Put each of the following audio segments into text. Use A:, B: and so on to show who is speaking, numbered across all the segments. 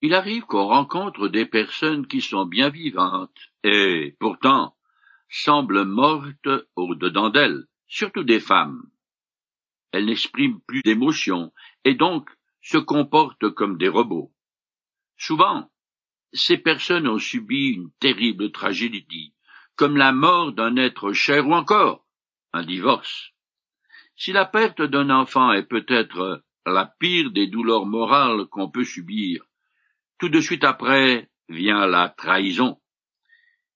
A: Il arrive qu'on rencontre des personnes qui sont bien vivantes, et, pourtant, semblent mortes au-dedans d'elles, surtout des femmes. Elles n'expriment plus d'émotion, et donc se comportent comme des robots. Souvent, ces personnes ont subi une terrible tragédie, comme la mort d'un être cher ou encore un divorce. Si la perte d'un enfant est peut-être la pire des douleurs morales qu'on peut subir, tout de suite après vient la trahison,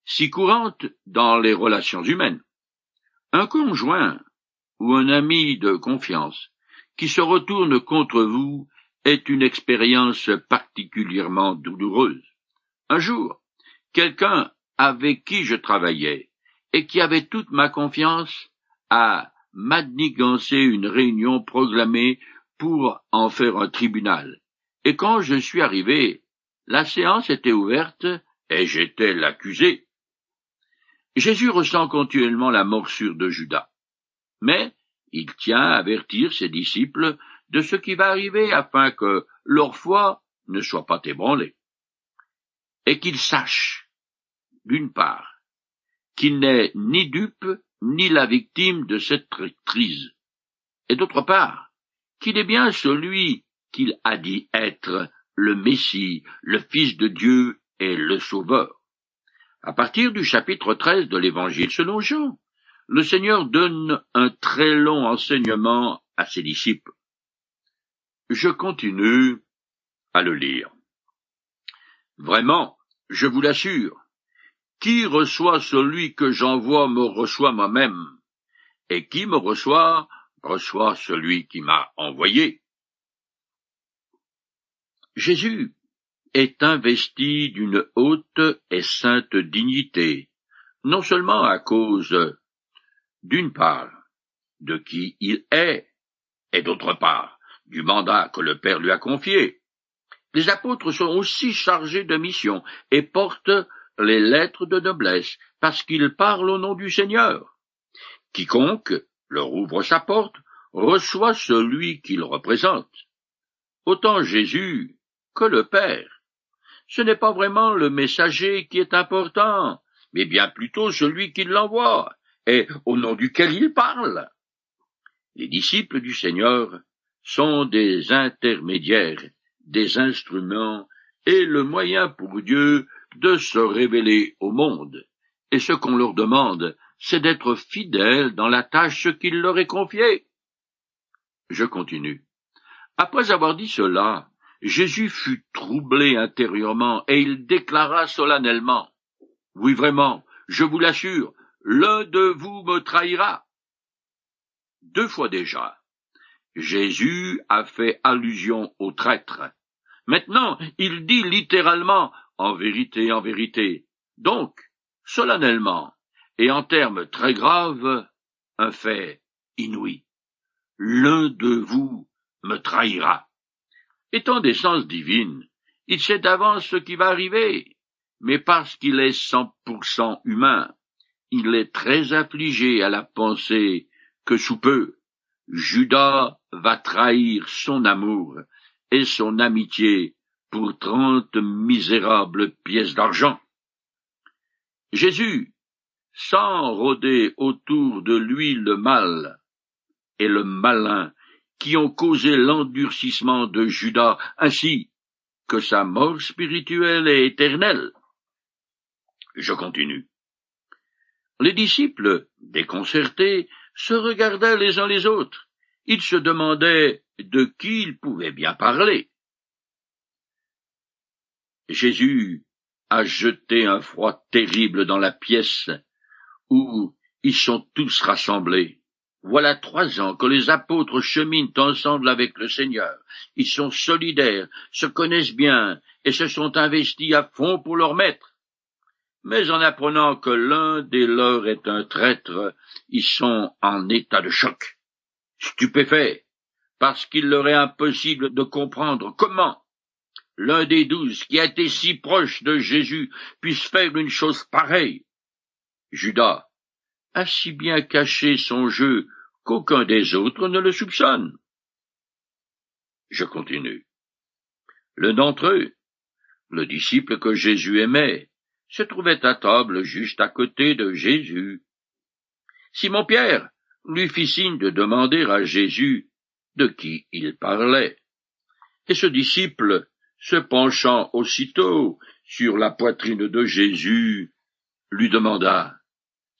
A: si courante dans les relations humaines. Un conjoint ou un ami de confiance qui se retourne contre vous est une expérience particulièrement douloureuse. Un jour, quelqu'un avec qui je travaillais et qui avait toute ma confiance a manigancé une réunion proclamée pour en faire un tribunal. Et quand je suis arrivé, la séance était ouverte et j'étais l'accusé. Jésus ressent continuellement la morsure de Judas. Mais il tient à avertir ses disciples de ce qui va arriver afin que leur foi ne soit pas ébranlée. Et qu'ils sachent, d'une part, qu'il n'est ni dupe ni la victime de cette traîtrise, et d'autre part, qu'il est bien celui qu'il a dit être le Messie, le Fils de Dieu et le Sauveur. À partir du chapitre 13 de l'Évangile selon Jean, le Seigneur donne un très long enseignement à ses disciples. Je continue à le lire. Vraiment, je vous l'assure, qui reçoit celui que j'envoie me reçoit moi-même, et qui me reçoit reçoit celui qui m'a envoyé. Jésus est investi d'une haute et sainte dignité, non seulement à cause, d'une part, de qui il est, et d'autre part, du mandat que le Père lui a confié. Les apôtres sont aussi chargés de mission et portent les lettres de noblesse, parce qu'ils parlent au nom du Seigneur. Quiconque leur ouvre sa porte reçoit celui qu'il représente. Autant Jésus que le Père. Ce n'est pas vraiment le messager qui est important, mais bien plutôt celui qui l'envoie, et au nom duquel il parle. Les disciples du Seigneur sont des intermédiaires, des instruments et le moyen pour Dieu de se révéler au monde. Et ce qu'on leur demande, c'est d'être fidèles dans la tâche qu'il leur est confiée. Je continue. Après avoir dit cela, Jésus fut troublé intérieurement et il déclara solennellement. Oui, vraiment, je vous l'assure, l'un de vous me trahira. Deux fois déjà, Jésus a fait allusion au traître. Maintenant, il dit littéralement en vérité, en vérité. Donc, solennellement, et en termes très graves, un fait inouï. L'un de vous me trahira. Étant d'essence divine, il sait d'avance ce qui va arriver, mais parce qu'il est cent pour cent humain, il est très affligé à la pensée que sous peu, Judas va trahir son amour et son amitié pour trente misérables pièces d'argent. Jésus, sans rôder autour de lui le mal et le malin qui ont causé l'endurcissement de Judas ainsi que sa mort spirituelle et éternelle. Je continue. Les disciples, déconcertés, se regardaient les uns les autres. Ils se demandaient de qui ils pouvaient bien parler. Jésus a jeté un froid terrible dans la pièce où ils sont tous rassemblés. Voilà trois ans que les apôtres cheminent ensemble avec le Seigneur. Ils sont solidaires, se connaissent bien et se sont investis à fond pour leur maître. Mais en apprenant que l'un des leurs est un traître, ils sont en état de choc, stupéfaits, parce qu'il leur est impossible de comprendre comment l'un des douze qui a été si proche de Jésus puisse faire une chose pareille. Judas a si bien caché son jeu qu'aucun des autres ne le soupçonne. Je continue. L'un d'entre eux, le disciple que Jésus aimait, se trouvait à table juste à côté de Jésus. Simon-Pierre lui fit signe de demander à Jésus de qui il parlait. Et ce disciple, se penchant aussitôt sur la poitrine de Jésus, lui demanda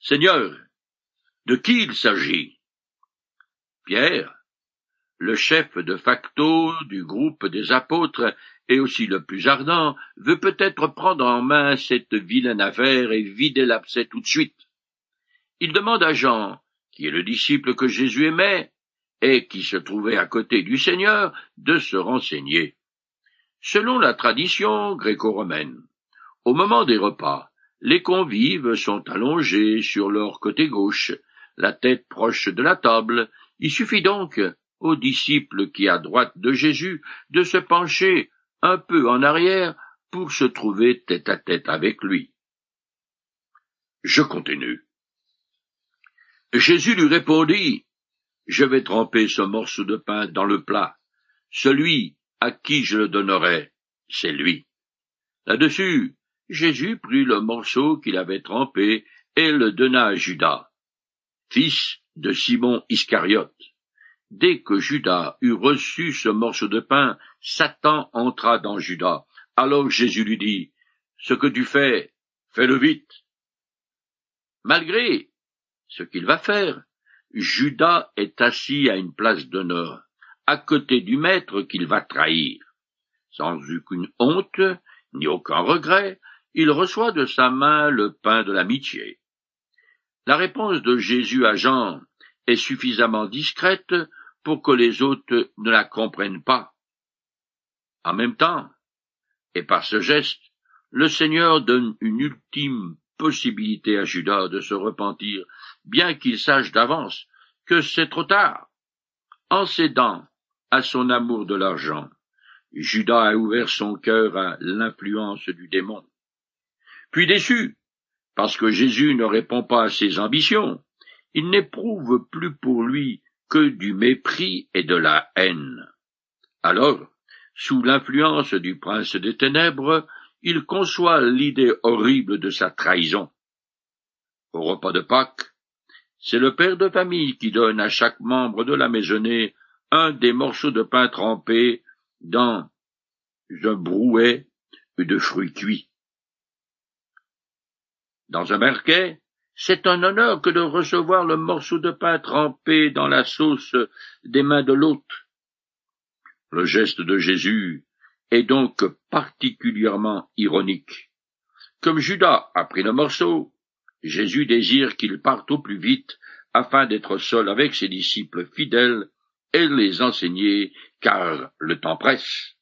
A: Seigneur, de qui il s'agit? Pierre, le chef de facto du groupe des apôtres et aussi le plus ardent, veut peut-être prendre en main cette vilaine affaire et vider l'abcès tout de suite. Il demande à Jean, qui est le disciple que Jésus aimait, et qui se trouvait à côté du Seigneur, de se renseigner. Selon la tradition gréco-romaine, au moment des repas, les convives sont allongés sur leur côté gauche, la tête proche de la table. Il suffit donc au disciple qui à droite de Jésus de se pencher un peu en arrière pour se trouver tête à tête avec lui. Je continue. Jésus lui répondit, Je vais tremper ce morceau de pain dans le plat. Celui à qui je le donnerai, c'est lui. Là-dessus, Jésus prit le morceau qu'il avait trempé et le donna à Judas, fils de Simon Iscariote. Dès que Judas eut reçu ce morceau de pain, Satan entra dans Judas. Alors Jésus lui dit, Ce que tu fais, fais-le vite. Malgré ce qu'il va faire, Judas est assis à une place d'honneur, à côté du maître qu'il va trahir. Sans aucune honte, ni aucun regret, il reçoit de sa main le pain de l'amitié. La réponse de Jésus à Jean est suffisamment discrète pour que les autres ne la comprennent pas. En même temps, et par ce geste, le Seigneur donne une ultime possibilité à Judas de se repentir, bien qu'il sache d'avance que c'est trop tard. En cédant à son amour de l'argent, Judas a ouvert son cœur à l'influence du démon. Puis déçu, parce que Jésus ne répond pas à ses ambitions, il n'éprouve plus pour lui que du mépris et de la haine. Alors, sous l'influence du prince des ténèbres, il conçoit l'idée horrible de sa trahison. Au repas de Pâques, c'est le père de famille qui donne à chaque membre de la maisonnée un des morceaux de pain trempé dans un brouet de fruits cuits. Dans un merquet, c'est un honneur que de recevoir le morceau de pain trempé dans la sauce des mains de l'hôte. Le geste de Jésus est donc particulièrement ironique. Comme Judas a pris le morceau, Jésus désire qu'il parte au plus vite afin d'être seul avec ses disciples fidèles et les enseigner, car le temps presse.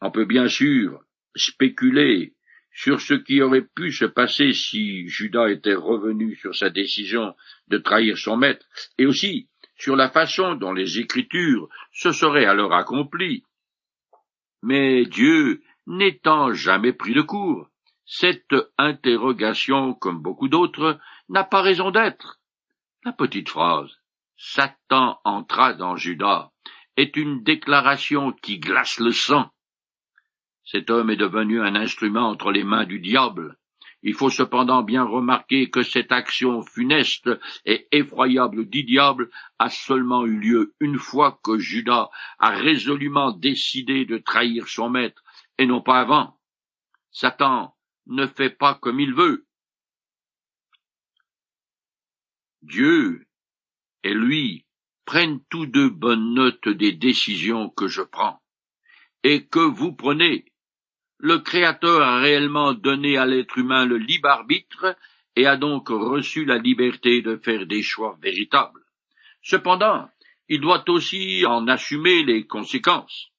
A: On peut bien sûr spéculer sur ce qui aurait pu se passer si Judas était revenu sur sa décision de trahir son maître, et aussi sur la façon dont les Écritures se seraient alors accomplies. Mais Dieu n'étant jamais pris de court, cette interrogation, comme beaucoup d'autres, n'a pas raison d'être. La petite phrase Satan entra dans Judas est une déclaration qui glace le sang cet homme est devenu un instrument entre les mains du diable. Il faut cependant bien remarquer que cette action funeste et effroyable du diable a seulement eu lieu une fois que Judas a résolument décidé de trahir son maître, et non pas avant. Satan ne fait pas comme il veut. Dieu et lui prennent tous deux bonne note des décisions que je prends, et que vous prenez, le Créateur a réellement donné à l'être humain le libre arbitre et a donc reçu la liberté de faire des choix véritables. Cependant, il doit aussi en assumer les conséquences.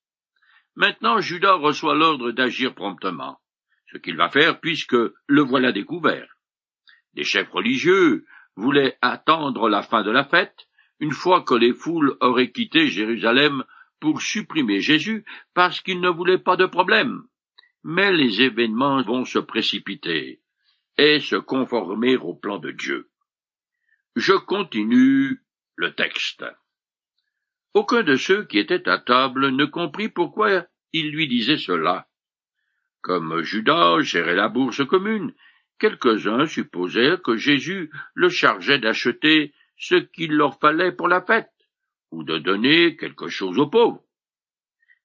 A: Maintenant, Judas reçoit l'ordre d'agir promptement, ce qu'il va faire puisque le voilà découvert. Les chefs religieux voulaient attendre la fin de la fête, une fois que les foules auraient quitté Jérusalem pour supprimer Jésus parce qu'ils ne voulaient pas de problème mais les événements vont se précipiter et se conformer au plan de Dieu. Je continue le texte. Aucun de ceux qui étaient à table ne comprit pourquoi il lui disait cela. Comme Judas gérait la bourse commune, quelques-uns supposèrent que Jésus le chargeait d'acheter ce qu'il leur fallait pour la fête, ou de donner quelque chose aux pauvres.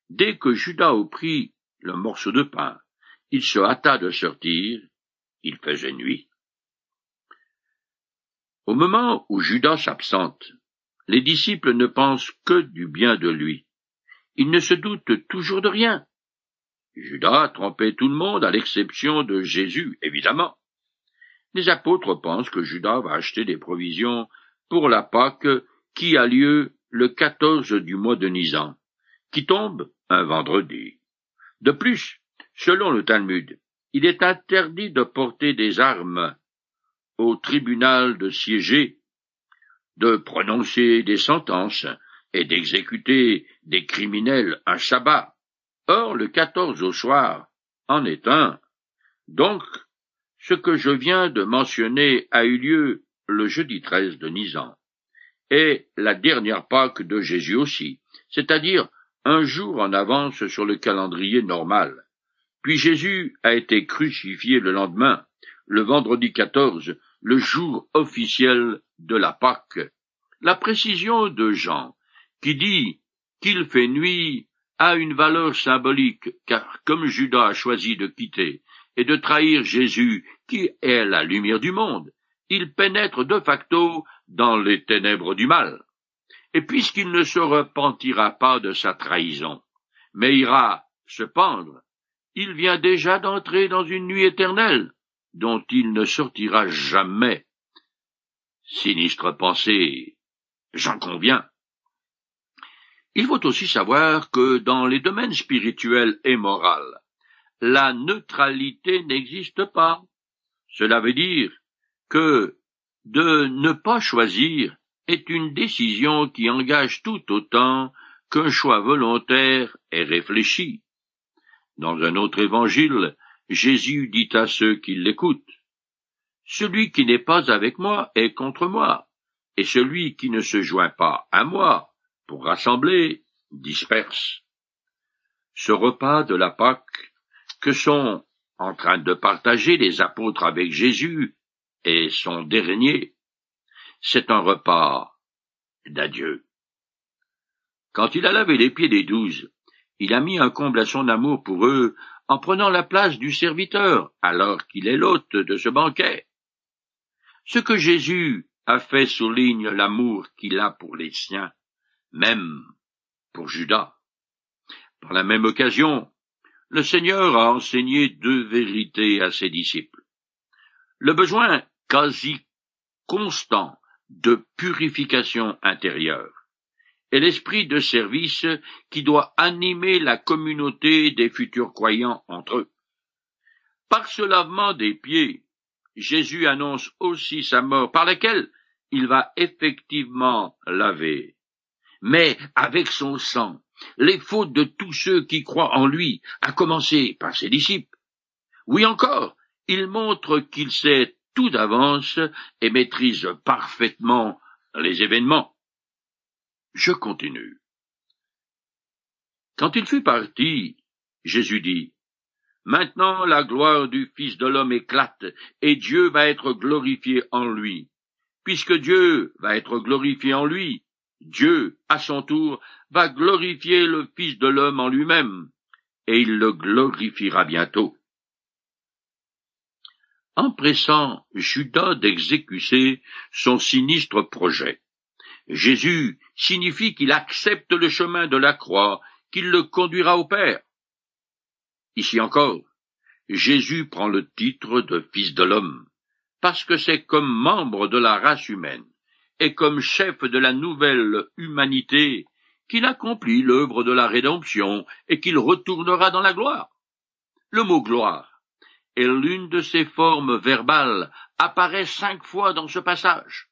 A: Dès que Judas le morceau de pain, il se hâta de sortir, il faisait nuit. Au moment où Judas s'absente, les disciples ne pensent que du bien de lui. Ils ne se doutent toujours de rien. Judas trompait tout le monde, à l'exception de Jésus, évidemment. Les apôtres pensent que Judas va acheter des provisions pour la Pâque qui a lieu le 14 du mois de Nisan, qui tombe un vendredi. De plus, selon le Talmud, il est interdit de porter des armes au tribunal de siéger, de prononcer des sentences et d'exécuter des criminels un sabbat. Or, le 14 au soir en est un. Donc, ce que je viens de mentionner a eu lieu le jeudi 13 de Nisan, et la dernière Pâque de Jésus aussi, c'est-à-dire un jour en avance sur le calendrier normal. Puis Jésus a été crucifié le lendemain, le vendredi 14, le jour officiel de la Pâque. La précision de Jean, qui dit qu'il fait nuit, a une valeur symbolique, car comme Judas a choisi de quitter et de trahir Jésus, qui est la lumière du monde, il pénètre de facto dans les ténèbres du mal. Et puisqu'il ne se repentira pas de sa trahison, mais ira se pendre, il vient déjà d'entrer dans une nuit éternelle, dont il ne sortira jamais. Sinistre pensée, j'en conviens. Il faut aussi savoir que dans les domaines spirituels et moraux, la neutralité n'existe pas. Cela veut dire que de ne pas choisir est une décision qui engage tout autant qu'un choix volontaire et réfléchi. Dans un autre évangile, Jésus dit à ceux qui l'écoutent, Celui qui n'est pas avec moi est contre moi, et celui qui ne se joint pas à moi pour rassembler disperse. Ce repas de la Pâque que sont en train de partager les apôtres avec Jésus et son dernier, c'est un repas d'adieu. Quand il a lavé les pieds des douze, il a mis un comble à son amour pour eux en prenant la place du serviteur, alors qu'il est l'hôte de ce banquet. Ce que Jésus a fait souligne l'amour qu'il a pour les siens, même pour Judas. Par la même occasion, le Seigneur a enseigné deux vérités à ses disciples. Le besoin quasi constant de purification intérieure et l'esprit de service qui doit animer la communauté des futurs croyants entre eux. Par ce lavement des pieds, Jésus annonce aussi sa mort par laquelle il va effectivement laver, mais avec son sang, les fautes de tous ceux qui croient en lui, à commencer par ses disciples. Oui encore, il montre qu'il sait tout d'avance et maîtrise parfaitement les événements. Je continue. Quand il fut parti, Jésus dit, Maintenant la gloire du Fils de l'homme éclate, et Dieu va être glorifié en lui. Puisque Dieu va être glorifié en lui, Dieu, à son tour, va glorifier le Fils de l'homme en lui-même, et il le glorifiera bientôt. Empressant Judas d'exécuter son sinistre projet, Jésus signifie qu'il accepte le chemin de la croix, qu'il le conduira au Père. Ici encore, Jésus prend le titre de Fils de l'homme, parce que c'est comme membre de la race humaine et comme chef de la nouvelle humanité qu'il accomplit l'œuvre de la rédemption et qu'il retournera dans la gloire. Le mot gloire est l'une de ces formes verbales apparaît cinq fois dans ce passage.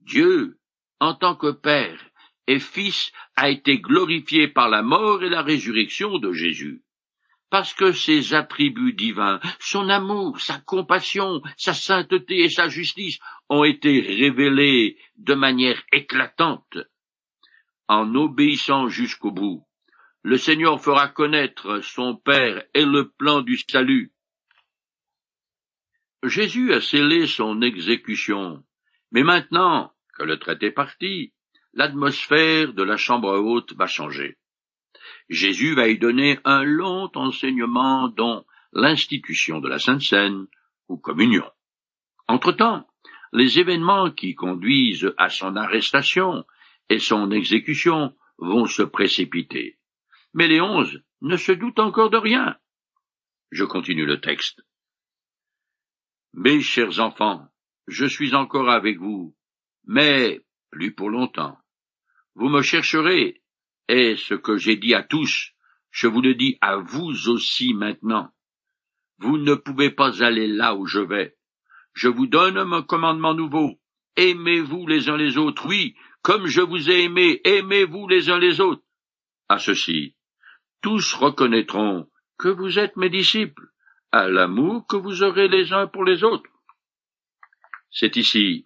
A: Dieu en tant que Père et Fils, a été glorifié par la mort et la résurrection de Jésus. Parce que ses attributs divins, son amour, sa compassion, sa sainteté et sa justice ont été révélés de manière éclatante. En obéissant jusqu'au bout, le Seigneur fera connaître son Père et le plan du salut. Jésus a scellé son exécution, mais maintenant que le traité est parti, l'atmosphère de la chambre haute va changer. Jésus va y donner un long enseignement dont l'institution de la Sainte Seine ou communion. Entre-temps, les événements qui conduisent à son arrestation et son exécution vont se précipiter. Mais les onze ne se doutent encore de rien. Je continue le texte. Mes chers enfants, je suis encore avec vous, mais plus pour longtemps. Vous me chercherez, et ce que j'ai dit à tous, je vous le dis à vous aussi maintenant. Vous ne pouvez pas aller là où je vais. Je vous donne un commandement nouveau. Aimez-vous les uns les autres, oui, comme je vous ai aimé, aimez-vous les uns les autres. À ceci, tous reconnaîtront que vous êtes mes disciples, à l'amour que vous aurez les uns pour les autres. C'est ici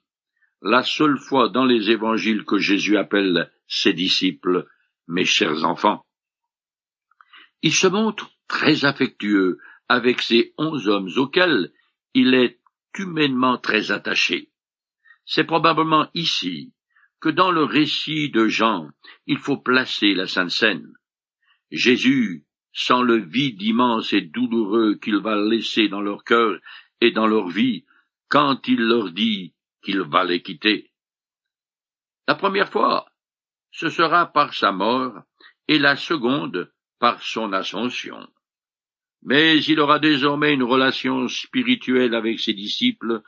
A: la seule fois dans les évangiles que Jésus appelle ses disciples mes chers enfants. Il se montre très affectueux avec ces onze hommes auxquels il est humainement très attaché. C'est probablement ici que dans le récit de Jean, il faut placer la Sainte Seine. Jésus sent le vide immense et douloureux qu'il va laisser dans leur cœur et dans leur vie quand il leur dit qu'il va les quitter. La première fois, ce sera par sa mort et la seconde par son ascension. Mais il aura désormais une relation spirituelle avec ses disciples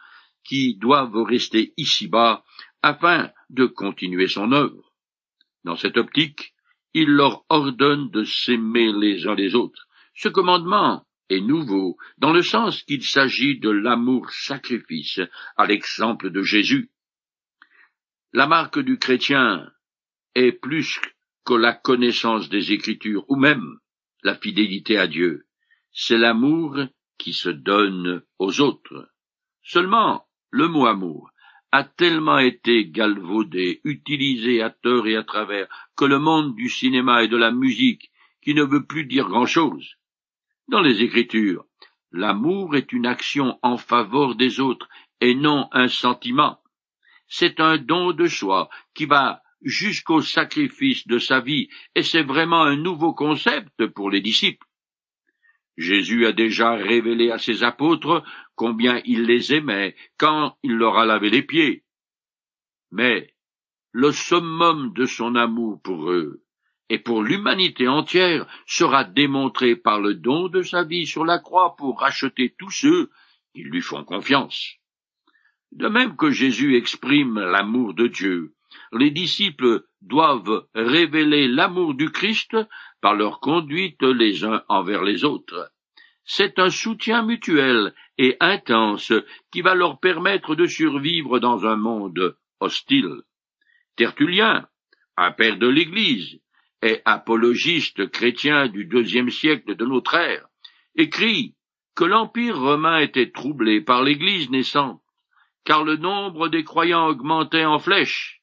A: qui doivent rester ici-bas afin de continuer son œuvre. Dans cette optique, il leur ordonne de s'aimer les uns les autres. Ce commandement est nouveau, dans le sens qu'il s'agit de l'amour-sacrifice, à l'exemple de Jésus. La marque du chrétien est plus que la connaissance des Écritures, ou même la fidélité à Dieu. C'est l'amour qui se donne aux autres. Seulement, le mot amour a tellement été galvaudé, utilisé à tort et à travers, que le monde du cinéma et de la musique, qui ne veut plus dire grand-chose. Dans les Écritures, l'amour est une action en faveur des autres et non un sentiment. C'est un don de soi qui va jusqu'au sacrifice de sa vie, et c'est vraiment un nouveau concept pour les disciples. Jésus a déjà révélé à ses apôtres combien il les aimait quand il leur a lavé les pieds. Mais le summum de son amour pour eux et pour l'humanité entière sera démontré par le don de sa vie sur la croix pour racheter tous ceux qui lui font confiance. De même que Jésus exprime l'amour de Dieu, les disciples doivent révéler l'amour du Christ par leur conduite les uns envers les autres. C'est un soutien mutuel et intense qui va leur permettre de survivre dans un monde hostile. Tertullien, un père de l'Église et apologiste chrétien du deuxième siècle de notre ère, écrit que l'Empire romain était troublé par l'Église naissante, car le nombre des croyants augmentait en flèche.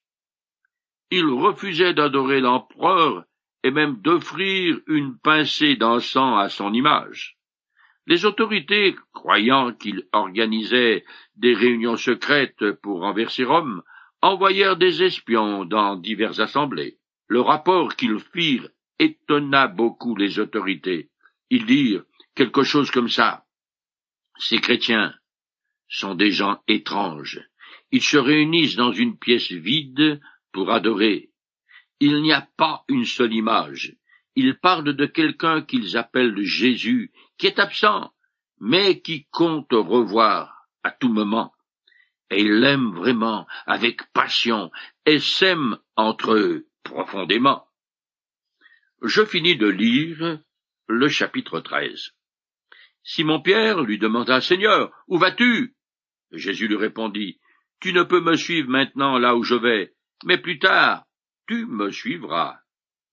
A: Il refusait d'adorer l'empereur et même d'offrir une pincée d'encens à son image. Les autorités, croyant qu'il organisait des réunions secrètes pour renverser Rome, envoyèrent des espions dans diverses assemblées. Le rapport qu'ils firent étonna beaucoup les autorités. Ils dirent quelque chose comme ça. Ces chrétiens sont des gens étranges. Ils se réunissent dans une pièce vide pour adorer. Il n'y a pas une seule image. Ils parlent de quelqu'un qu'ils appellent Jésus qui est absent, mais qui compte revoir à tout moment. Et ils l'aiment vraiment avec passion et s'aiment entre eux profondément. Je finis de lire le chapitre 13. Simon-Pierre lui demanda, Seigneur, où vas-tu? Jésus lui répondit, Tu ne peux me suivre maintenant là où je vais, mais plus tard, tu me suivras.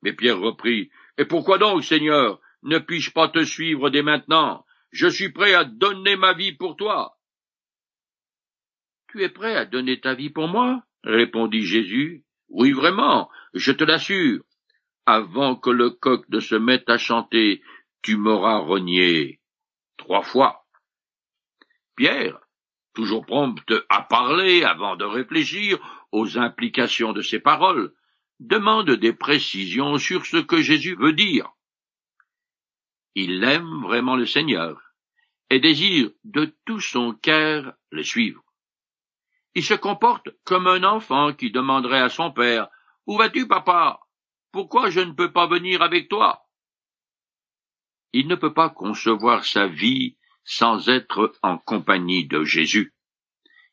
A: Mais Pierre reprit, Et pourquoi donc, Seigneur, ne puis-je pas te suivre dès maintenant? Je suis prêt à donner ma vie pour toi. Tu es prêt à donner ta vie pour moi? répondit Jésus. Oui, vraiment, je te l'assure. avant que le coq ne se mette à chanter, tu m'auras renié trois fois. Pierre, toujours prompt à parler avant de réfléchir aux implications de ses paroles, demande des précisions sur ce que Jésus veut dire. Il aime vraiment le Seigneur et désire de tout son cœur le suivre. Il se comporte comme un enfant qui demanderait à son père Où vas-tu, papa? Pourquoi je ne peux pas venir avec toi? Il ne peut pas concevoir sa vie sans être en compagnie de Jésus.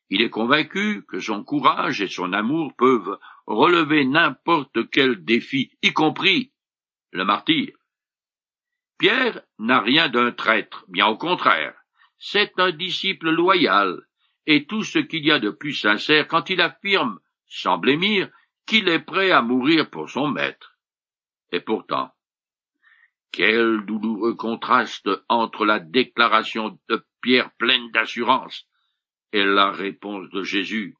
A: Il est convaincu que son courage et son amour peuvent relever n'importe quel défi, y compris le martyr. Pierre n'a rien d'un traître, bien au contraire. C'est un disciple loyal, et tout ce qu'il y a de plus sincère quand il affirme, sans blêmir, qu'il est prêt à mourir pour son maître. Et pourtant, quel douloureux contraste entre la déclaration de Pierre pleine d'assurance et la réponse de Jésus.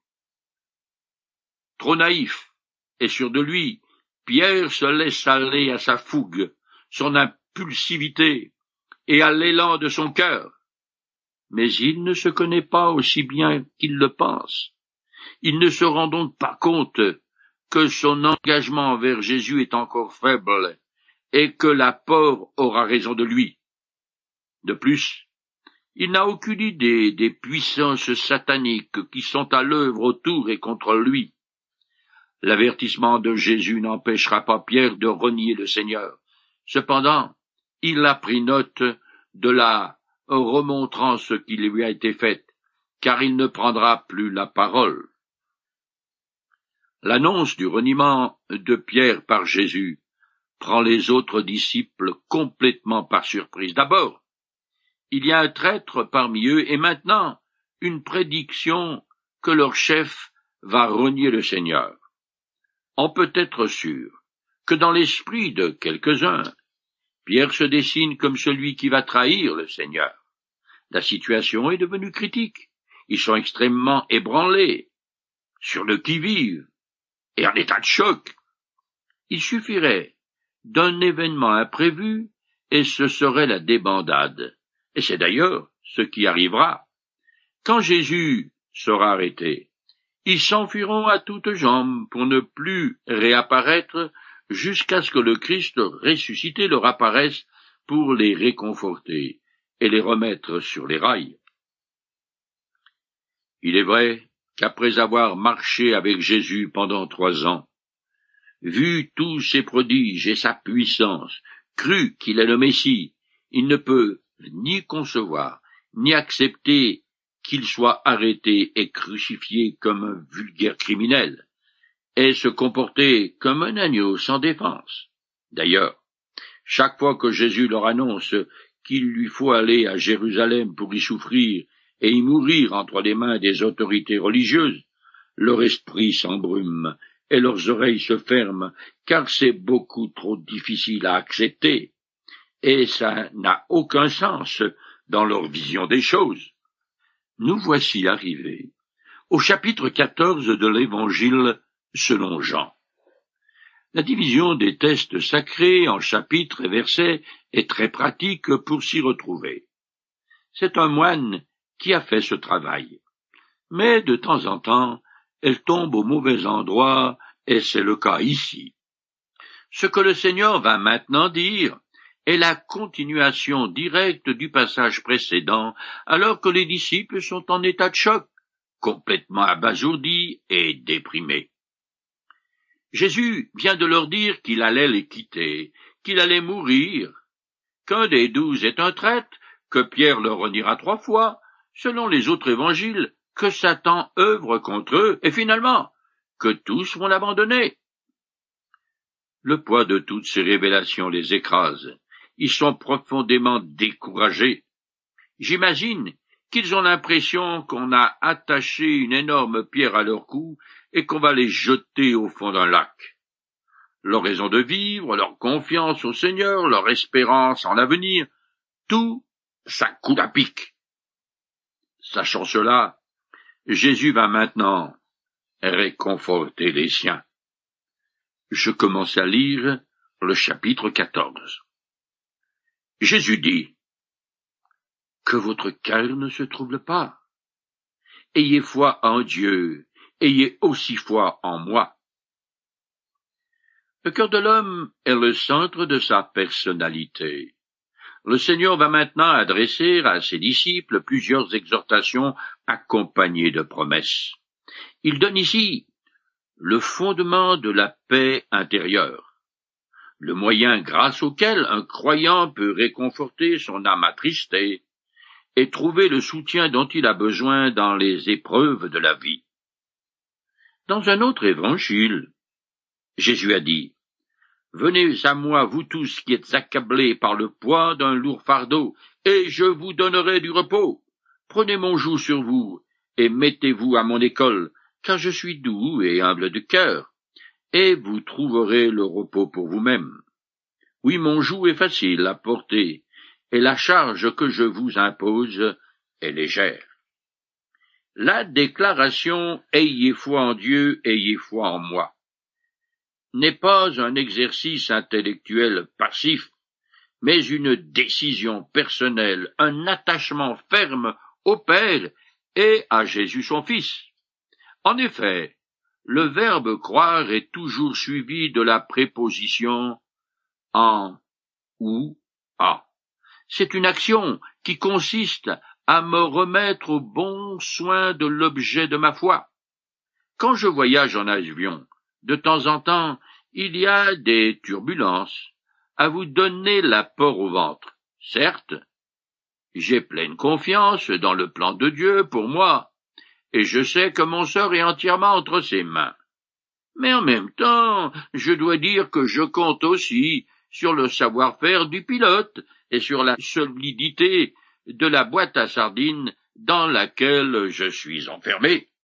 A: Trop naïf et sûr de lui, Pierre se laisse aller à sa fougue, son impulsivité et à l'élan de son cœur. Mais il ne se connaît pas aussi bien qu'il le pense. Il ne se rend donc pas compte que son engagement envers Jésus est encore faible et que la peur aura raison de lui. De plus, il n'a aucune idée des puissances sataniques qui sont à l'œuvre autour et contre lui. L'avertissement de Jésus n'empêchera pas Pierre de renier le Seigneur. Cependant, il a pris note de la remontrance qui lui a été faite, car il ne prendra plus la parole. L'annonce du reniement de Pierre par Jésus prend les autres disciples complètement par surprise. D'abord, il y a un traître parmi eux, et maintenant une prédiction que leur chef va renier le Seigneur. On peut être sûr que dans l'esprit de quelques-uns, Pierre se dessine comme celui qui va trahir le Seigneur. La situation est devenue critique. Ils sont extrêmement ébranlés, sur le qui-vive, et en état de choc. Il suffirait d'un événement imprévu, et ce serait la débandade. Et c'est d'ailleurs ce qui arrivera. Quand Jésus sera arrêté, s'enfuiront à toutes jambes pour ne plus réapparaître jusqu'à ce que le Christ ressuscité leur apparaisse pour les réconforter et les remettre sur les rails. Il est vrai qu'après avoir marché avec Jésus pendant trois ans, vu tous ses prodiges et sa puissance, cru qu'il est le Messie, il ne peut ni concevoir, ni accepter qu'il soit arrêté et crucifié comme un vulgaire criminel, et se comporter comme un agneau sans défense. D'ailleurs, chaque fois que Jésus leur annonce qu'il lui faut aller à Jérusalem pour y souffrir et y mourir entre les mains des autorités religieuses, leur esprit s'embrume et leurs oreilles se ferment, car c'est beaucoup trop difficile à accepter, et ça n'a aucun sens dans leur vision des choses. Nous voici arrivés au chapitre 14 de l'Évangile selon Jean. La division des tests sacrés en chapitres et versets est très pratique pour s'y retrouver. C'est un moine qui a fait ce travail. Mais de temps en temps, elle tombe au mauvais endroit, et c'est le cas ici. Ce que le Seigneur va maintenant dire est la continuation directe du passage précédent, alors que les disciples sont en état de choc, complètement abasourdis et déprimés. Jésus vient de leur dire qu'il allait les quitter, qu'il allait mourir, qu'un des douze est un traître, que Pierre leur reniera trois fois, selon les autres évangiles, que Satan œuvre contre eux, et finalement, que tous vont l'abandonner. Le poids de toutes ces révélations les écrase. Ils sont profondément découragés. J'imagine qu'ils ont l'impression qu'on a attaché une énorme pierre à leur cou et qu'on va les jeter au fond d'un lac. Leur raison de vivre, leur confiance au Seigneur, leur espérance en l'avenir, tout, ça coule à pic. Sachant cela, Jésus va maintenant réconforter les siens. Je commence à lire le chapitre 14. Jésus dit, Que votre cœur ne se trouble pas. Ayez foi en Dieu, ayez aussi foi en moi. Le cœur de l'homme est le centre de sa personnalité. Le Seigneur va maintenant adresser à ses disciples plusieurs exhortations accompagnées de promesses. Il donne ici le fondement de la paix intérieure, le moyen grâce auquel un croyant peut réconforter son âme attristée et trouver le soutien dont il a besoin dans les épreuves de la vie. Dans un autre évangile, Jésus a dit, Venez à moi, vous tous qui êtes accablés par le poids d'un lourd fardeau, et je vous donnerai du repos. Prenez mon joug sur vous, et mettez-vous à mon école, car je suis doux et humble de cœur, et vous trouverez le repos pour vous-même. Oui, mon joug est facile à porter, et la charge que je vous impose est légère. La déclaration Ayez foi en Dieu, ayez foi en moi n'est pas un exercice intellectuel passif, mais une décision personnelle, un attachement ferme au Père et à Jésus son Fils. En effet, le verbe croire est toujours suivi de la préposition en ou à. C'est une action qui consiste à me remettre au bon soin de l'objet de ma foi. Quand je voyage en avion, de temps en temps, il y a des turbulences, à vous donner la peur au ventre. Certes, j'ai pleine confiance dans le plan de Dieu pour moi, et je sais que mon sort est entièrement entre ses mains. Mais en même temps, je dois dire que je compte aussi sur le savoir-faire du pilote et sur la solidité de la boîte à sardines dans laquelle je suis enfermé.